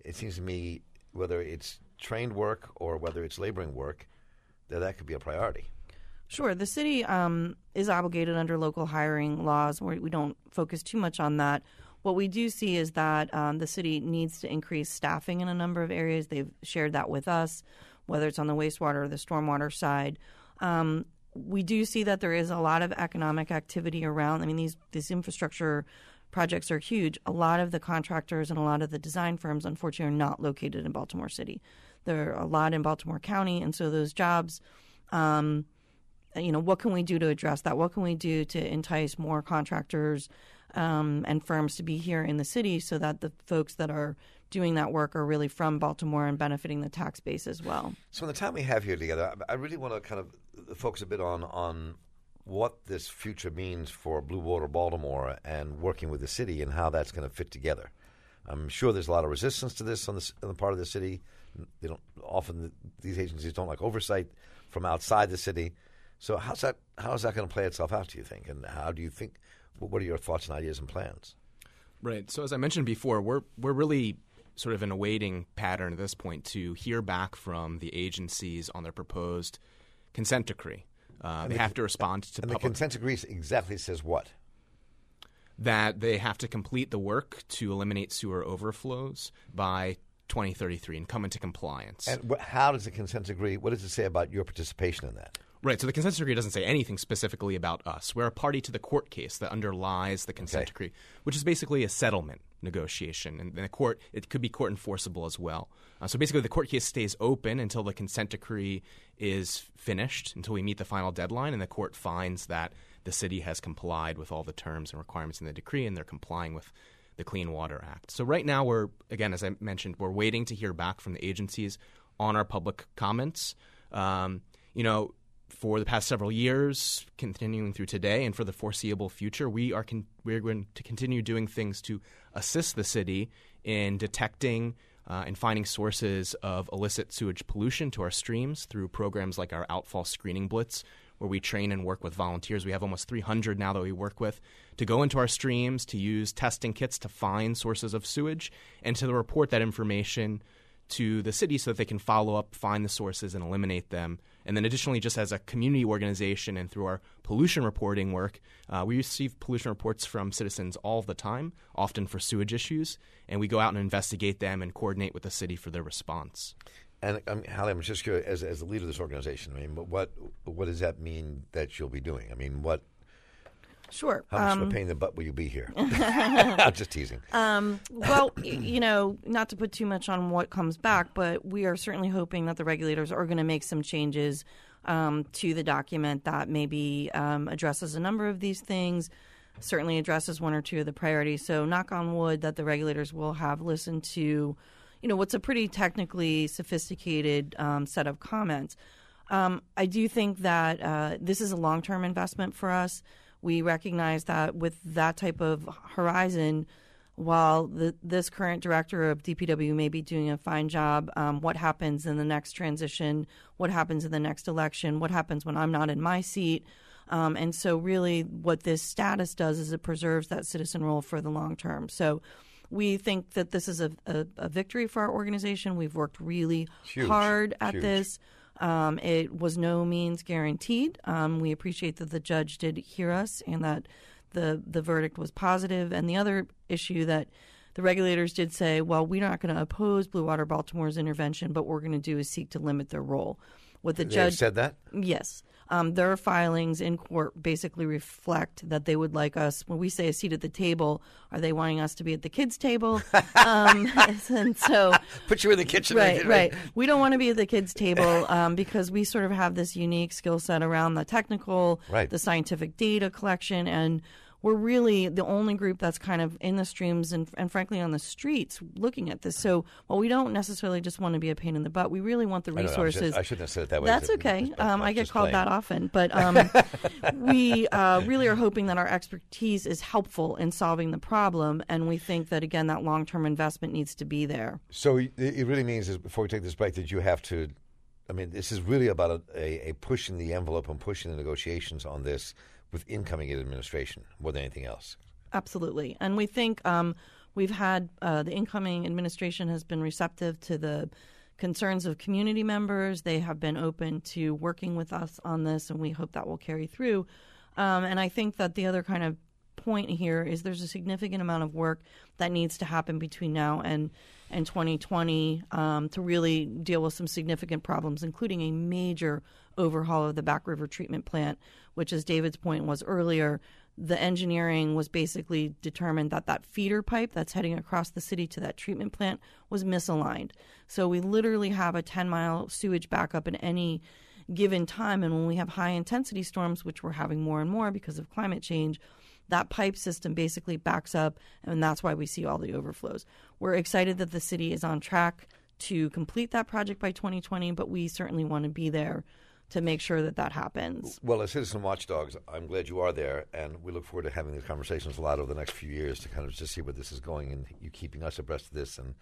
it seems to me whether it's trained work or whether it's laboring work, that that could be a priority. Sure. The city um, is obligated under local hiring laws. We don't focus too much on that. What we do see is that um, the city needs to increase staffing in a number of areas. They've shared that with us, whether it's on the wastewater or the stormwater side. Um, we do see that there is a lot of economic activity around. I mean, these these infrastructure projects are huge. A lot of the contractors and a lot of the design firms, unfortunately, are not located in Baltimore City. There are a lot in Baltimore County, and so those jobs. Um, you know, what can we do to address that? What can we do to entice more contractors um, and firms to be here in the city so that the folks that are doing that work are really from Baltimore and benefiting the tax base as well? So, in the time we have here together, I I really want to kind of focus a bit on on what this future means for Blue Water Baltimore and working with the city and how that's going to fit together. I'm sure there's a lot of resistance to this on the, on the part of the city. They don't often these agencies don't like oversight from outside the city. So how's that how's that going to play itself out? Do you think? And how do you think? What are your thoughts and ideas and plans? Right. So as I mentioned before, we're we're really sort of in a waiting pattern at this point to hear back from the agencies on their proposed consent decree. Uh, they the- have to respond to And the consent decree exactly says what? that they have to complete the work to eliminate sewer overflows by 2033 and come into compliance. And wh- how does the consent decree? What does it say about your participation in that? Right. So the consent decree doesn't say anything specifically about us. We're a party to the court case that underlies the consent Okay. decree, which is basically a settlement negotiation, and the court it could be court enforceable as well. Uh, so basically, the court case stays open until the consent decree is finished, until we meet the final deadline, and the court finds that the city has complied with all the terms and requirements in the decree, and they're complying with the Clean Water Act. So right now, we're again, as I mentioned, we're waiting to hear back from the agencies on our public comments. Um, you know, for the past several years, continuing through today, and for the foreseeable future, we are con- we're going to continue doing things to assist the city in detecting uh, and finding sources of illicit sewage pollution to our streams through programs like our Outfall Screening Blitz, where we train and work with volunteers. We have almost 300 now that we work with to go into our streams, to use testing kits to find sources of sewage, and to report that information to the city so that they can follow up, find the sources, and eliminate them. And then, additionally, just as a community organization and through our pollution reporting work, uh, we receive pollution reports from citizens all the time, often for sewage issues, and we go out and investigate them and coordinate with the city for their response. And um, Hallie, I'm just curious, as, as the leader of this organization, I mean, what what does that mean that you'll be doing? I mean, what Sure. how much Um, of a pain in the butt will you be here? I'm just teasing. Um, well, you know, not to put too much on what comes back, but we are certainly hoping that the regulators are going to make some changes um, to the document that maybe um, addresses a number of these things, certainly addresses one or two of the priorities. So, knock on wood that the regulators will have listened to, you know, what's a pretty technically sophisticated um, set of comments. Um, I do think that uh, this is a long term investment for us. We recognize that with that type of horizon, while the, this current director of DPW may be doing a fine job, um, what happens in the next transition? What happens in the next election? What happens when I'm not in my seat? Um, and so, really, what this status does is it preserves that citizen role for the long term. So, we think that this is a, a, a victory for our organization. We've worked really Huge. hard at Huge. this. Um, it was no means guaranteed. Um, we appreciate that the judge did hear us and that the the verdict was positive. And the other issue that the regulators did say, well, we're not going to oppose Blue Water Baltimore's intervention, but what we're going to do is seek to limit their role. What the They judge said that? Yes. Um, their filings in court basically reflect that they would like us, when we say a seat at the table, are they wanting us to be at the kids' table? um, and so, Put you in the kitchen. right, right. We don't want to be at the kids' table um, because we sort of have this unique skill set around the technical, Right. the scientific data collection, and we're really the only group that's kind of in the streams and, and frankly on the streets looking at this. So while we don't necessarily just want to be a pain in the butt, we really want the I know, I shouldn't- resources. I shouldn't have said it that way. That's okay. Um, I get called playing. that often, but um, we uh, really are hoping that our expertise is helpful in solving the problem, and we think that again that long-term investment needs to be there. So it it really means is before we take this break that you have to. I mean, this is really about a, a, a pushing the envelope and pushing the negotiations on this with incoming administration more than anything else. Absolutely, and we think um, we've had uh, the incoming administration has been receptive to the concerns of community members. They have been open to working with us on this, and we hope that will carry through. Um, and I think that the other kind of point here is there's a significant amount of work that needs to happen between now and and 2020 um, to really deal with some significant problems, including a major overhaul of the Back River treatment plant, which, as David's point was earlier, the engineering was basically determined that that feeder pipe that's heading across the city to that treatment plant was misaligned. So we literally have a 10 mile sewage backup in any given time. And when we have high intensity storms, which we're having more and more because of climate change, that pipe system basically backs up, and that's why we see all the overflows. We're excited that the city is on track to complete that project by 2020, but we certainly want to be there to make sure that that happens. Well, as citizen watchdogs, I'm glad you are there, and we look forward to having these conversations a lot over the next few years to kind of just see where this is going, and you keeping us abreast of this and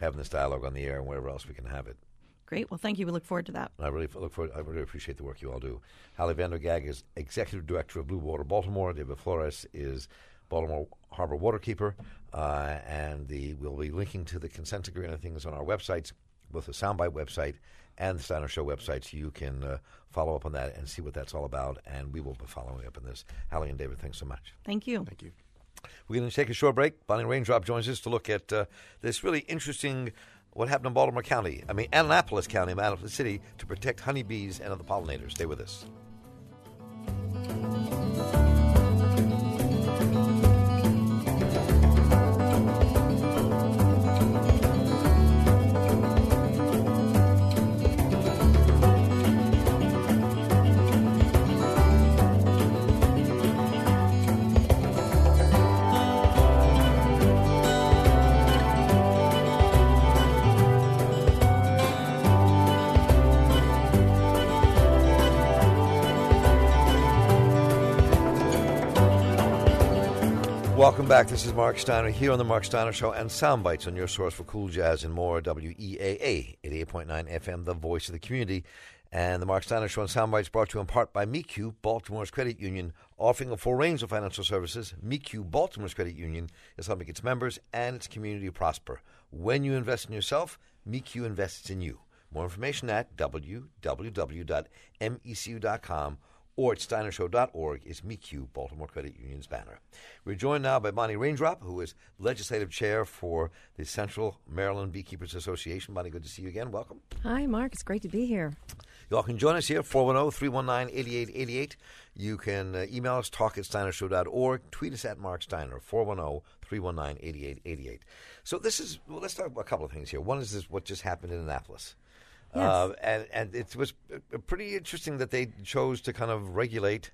having this dialogue on the air and wherever else we can have it. Great. Well, thank you. We look forward to that. I really look forward. I really appreciate the work you all do. Hallie Van der Gaag is executive director of Blue Water Baltimore. David Flores is Baltimore Harbor Waterkeeper, uh, and the we'll be linking to the consent agreement and things on our websites, both the Soundbite website and the Steiner Show websites. you can uh, follow up on that and see what that's all about. And we will be following up on this. Hallie and David, thanks so much. Thank you. Thank you. We're going to take a short break. Bonnie Raindrop joins us to look at uh, this really interesting what happened in Baltimore County, I mean Annapolis County, Annapolis City, to protect honeybees and other pollinators. Stay with us. Welcome back. This is Mark Steiner here on the Mark Steiner Show and Soundbites on your source for cool jazz and more. WEAA 88.9 FM, the voice of the community. And the Mark Steiner Show and Soundbites brought to you in part by MECU, Baltimore's credit union, offering a full range of financial services. MECU, Baltimore's credit union, is helping its members and its community prosper. When you invest in yourself, MECU invests in you. More information at www.mecu.com or at steinershow.org is MECU, Baltimore Credit Union's banner. We're joined now by Bonnie Raindrop, who is legislative chair for the Central Maryland Beekeepers Association. Bonnie, good to see you again. Welcome. Hi, Mark. It's great to be here. You all can join us here, 410 319 8888. You can uh, email us, talk at steinershow.org, tweet us at Mark Steiner, 410 319 8888. So, this is, well, let's talk about a couple of things here. One is this, what just happened in Annapolis. Yes. Uh, and, and it was uh, pretty interesting that they chose to kind of regulate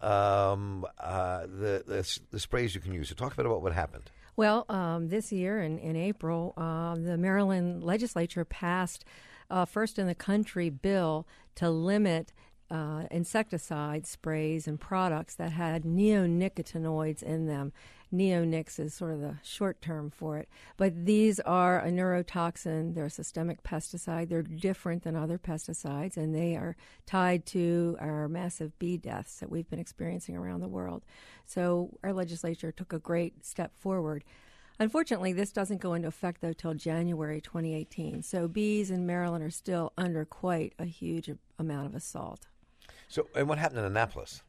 um, uh, the, the the sprays you can use. So talk a bit about what happened. Well, um, this year in, in April, uh, the Maryland legislature passed a first in the country bill to limit uh, insecticide sprays and products that had neonicotinoids in them. Neonics is sort of the short term for it. But these are a neurotoxin, they're a systemic pesticide. They're different than other pesticides, and they are tied to our massive bee deaths that we've been experiencing around the world. So our legislature took a great step forward. Unfortunately, this doesn't go into effect though till January 2018. So bees in Maryland are still under quite a huge amount of assault. So, and what happened in Annapolis?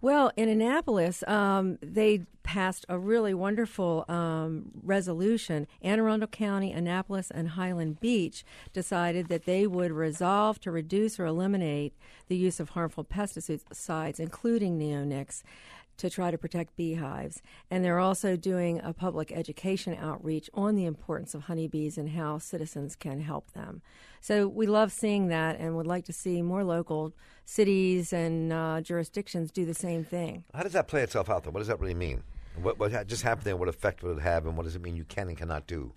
Well, in Annapolis, um, they passed a really wonderful um, resolution. Anne Arundel County, Annapolis, and Highland Beach decided that they would resolve to reduce or eliminate the use of harmful pesticides, including neonics to try to protect beehives. And they're also doing a public education outreach on the importance of honeybees and how citizens can help them. So we love seeing that and would like to see more local cities and uh, jurisdictions do the same thing. How does that play itself out, though? What does that really mean? What, what just happened there? What effect would it have, and what does it mean you can and cannot do?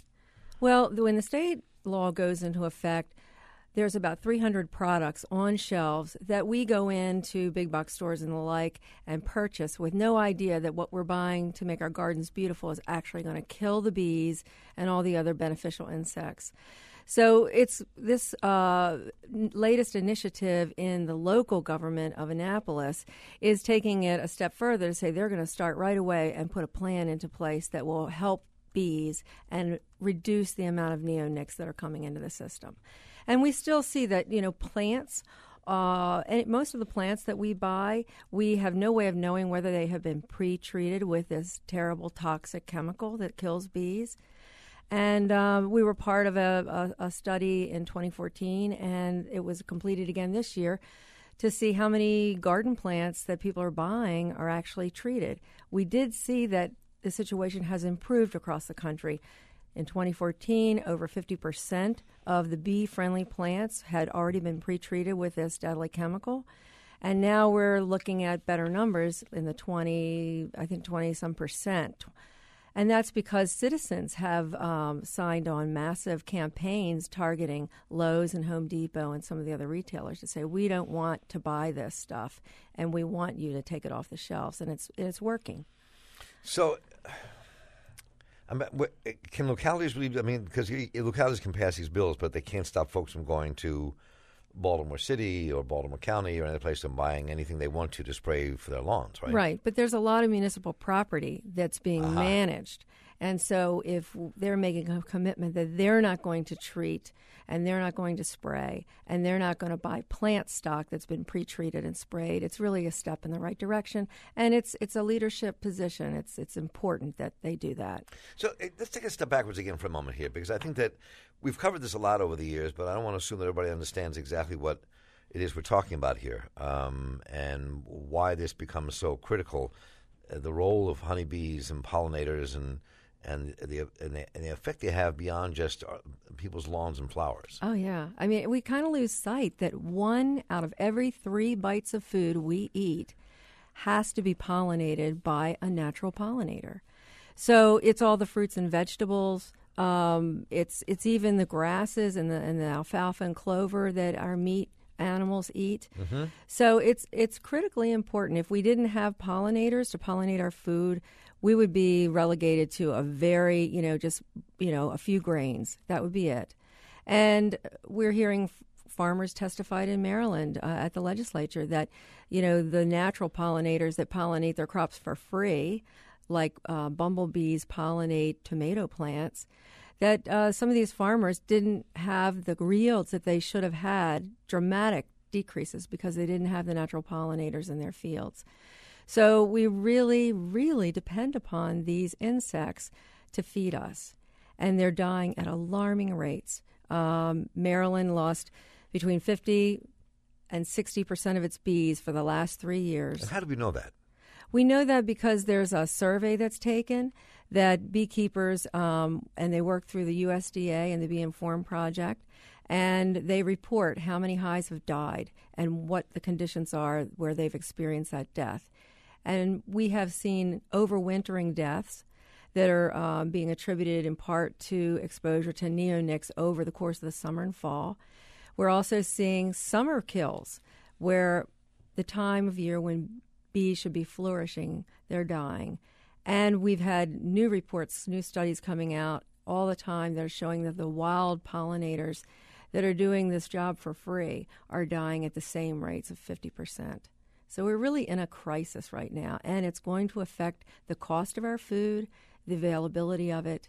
Well, when the state law goes into effect, there's about 300 products on shelves that we go into big box stores and the like and purchase with no idea that what we're buying to make our gardens beautiful is actually going to kill the bees and all the other beneficial insects. So it's this uh, latest initiative in the local government of Annapolis is taking it a step further to say they're going to start right away and put a plan into place that will help bees and reduce the amount of neonics that are coming into the system. And we still see that, you know, plants. Uh, and most of the plants that we buy, we have no way of knowing whether they have been pre treated with this terrible toxic chemical that kills bees. And uh, we were part of a, a, a, study in 2014, and it was completed again this year to see how many garden plants that people are buying are actually treated. We did see that the situation has improved across the country. In 2014, over 50% of the bee friendly plants had already been pre treated with this deadly chemical. And now we're looking at better numbers in the 20, I think 20 some percent. And that's because citizens have um, signed on massive campaigns targeting Lowe's and Home Depot and some of the other retailers to say, we don't want to buy this stuff and we want you to take it off the shelves. And it's, it's working. So I mean, can localities really? I mean, because localities can pass these bills, but they can't stop folks from going to Baltimore City or Baltimore County or any place and buying anything they want to to spray for their lawns, right? Right, but there's a lot of municipal property that's being uh-huh. managed, and so if they're making a commitment that they're not going to treat and they're not going to spray and they're not going to buy plant stock that's been pre-treated and sprayed, it's really a step in the right direction and it's it's a leadership position. It's it's important that they do that. So eh, let's take a step backwards again for a moment here because I think that we've covered this a lot over the years, but I don't want to assume that everybody understands exactly what it is we're talking about here um, and why this becomes so critical. Uh, the role of honeybees and pollinators and and the, and the, and the effect they have beyond just uh, people's lawns and flowers. Oh yeah, I mean we kind of lose sight that one out of every three bites of food we eat has to be pollinated by a natural pollinator. So it's all the fruits and vegetables. Um, it's it's even the grasses and the and the alfalfa and clover that our meat animals eat. Mm-hmm. So it's it's critically important. If we didn't have pollinators to pollinate our food, we would be relegated to a very, you know, just, you know, a few grains. That would be it. And we're hearing farmers testified in Maryland uh, at the legislature that, you know, the natural pollinators that pollinate their crops for free, like uh, bumblebees pollinate tomato plants, that uh, some of these farmers didn't have the yields that they should have had, dramatic decreases because they didn't have the natural pollinators in their fields. So we really, really depend upon these insects to feed us, and they're dying at alarming rates. Um, Maryland lost between 50 and 60 percent of its bees for the last three years. And how do we know that? We know that because there's a survey that's taken that beekeepers, um, and they work through the USDA and the Bee Informed Project, and they report how many hives have died and what the conditions are where they've experienced that death. And we have seen overwintering deaths that are um, being attributed in part to exposure to neonics over the course of the summer and fall. We're also seeing summer kills where the time of year when bees should be flourishing, they're dying. And we've had new reports, new studies coming out all the time that are showing that the wild pollinators that are doing this job for free are dying at the same rates of 50%. So we're really in a crisis right now, and it's going to affect the cost of our food, the availability of it.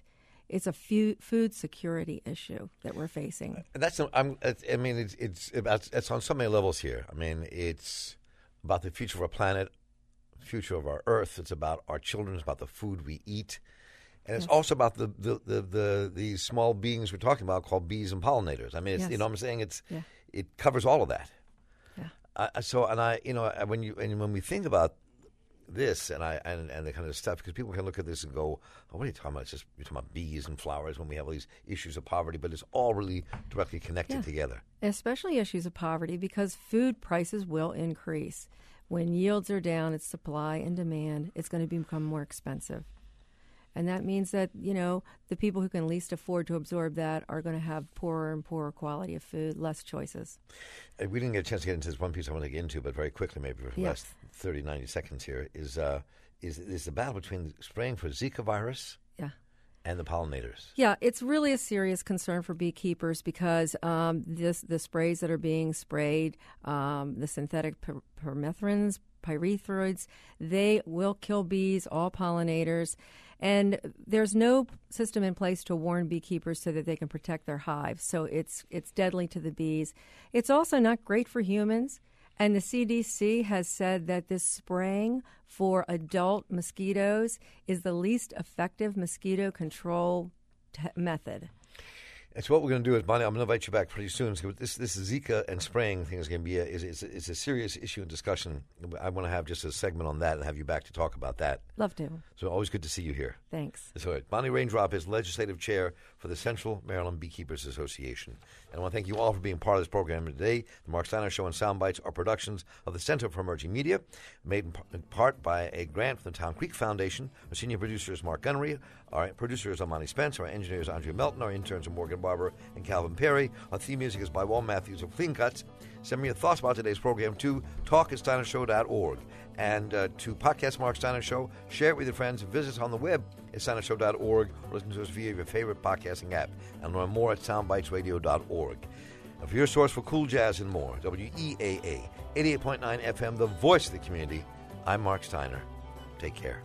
It's a food security issue that we're facing. That's I'm, I mean it's it's about, it's on so many levels here. I mean it's about the future of our planet, future of our Earth. It's about our children. It's about the food we eat, and it's Yes. also about the the, the the these small beings we're talking about called bees and pollinators. I mean, it's, you know what I'm saying? It's Yeah. it covers all of that. Yeah. I, so and I you know when you and when we think about this and I and, and the kind of stuff because people can look at this and go, oh, what are you talking about? It's just you're talking about bees and flowers when we have all these issues of poverty, but it's all really directly connected Yeah. together. especially issues of poverty, because food prices will increase. When yields are down, it's supply and demand, it's going to become more expensive. And that means that, you know, the people who can least afford to absorb that are going to have poorer and poorer quality of food, less choices. Uh, We didn't get a chance to get into this one piece I want to get into, but very quickly, maybe for the Yes. last 30, 90 seconds here, is, uh, is, is the battle between spraying for Zika virus. And the pollinators. Yeah, it's really a serious concern for beekeepers because um, this the sprays that are being sprayed, um, the synthetic per- permethrins, pyrethroids, they will kill bees, all pollinators, and there's no system in place to warn beekeepers so that they can protect their hives. So it's it's deadly to the bees. It's also not great for humans. And the CDC has said that this spraying for adult mosquitoes is the least effective mosquito control te- method. And so what we're going to do is, Bonnie, I'm going to invite you back pretty soon. This this Zika and spraying thing is going to be a, is, is, is a serious issue and discussion. I want to have just a segment on that and have you back to talk about that. Love to. So always good to see you here. Thanks. So Bonnie Raindrop is legislative chair for the Central Maryland Beekeepers Association. And I want to thank you all for being part of this program today. The Mark Steiner Show and Soundbites are productions of the Center for Emerging Media, made in part by a grant from the Town Creek Foundation. Our senior producer is Mark Gunnery. Our producer is Amani Spence. Our engineer is Andrea Melton. Our interns are Morgan Barber and Calvin Perry. Our theme music is by Wall Matthews of Clean Cuts. Send me your thoughts about today's program to talk at steinershow.org. And uh, to podcast Mark Steiner Show, share it with your friends, visit us on the web at steinershow.org, or listen to us via your favorite podcasting app, and learn more at soundbitesradio.org. And for your source for cool jazz and more, WEAA 88.9 FM, the voice of the community, I'm Mark Steiner. Take care.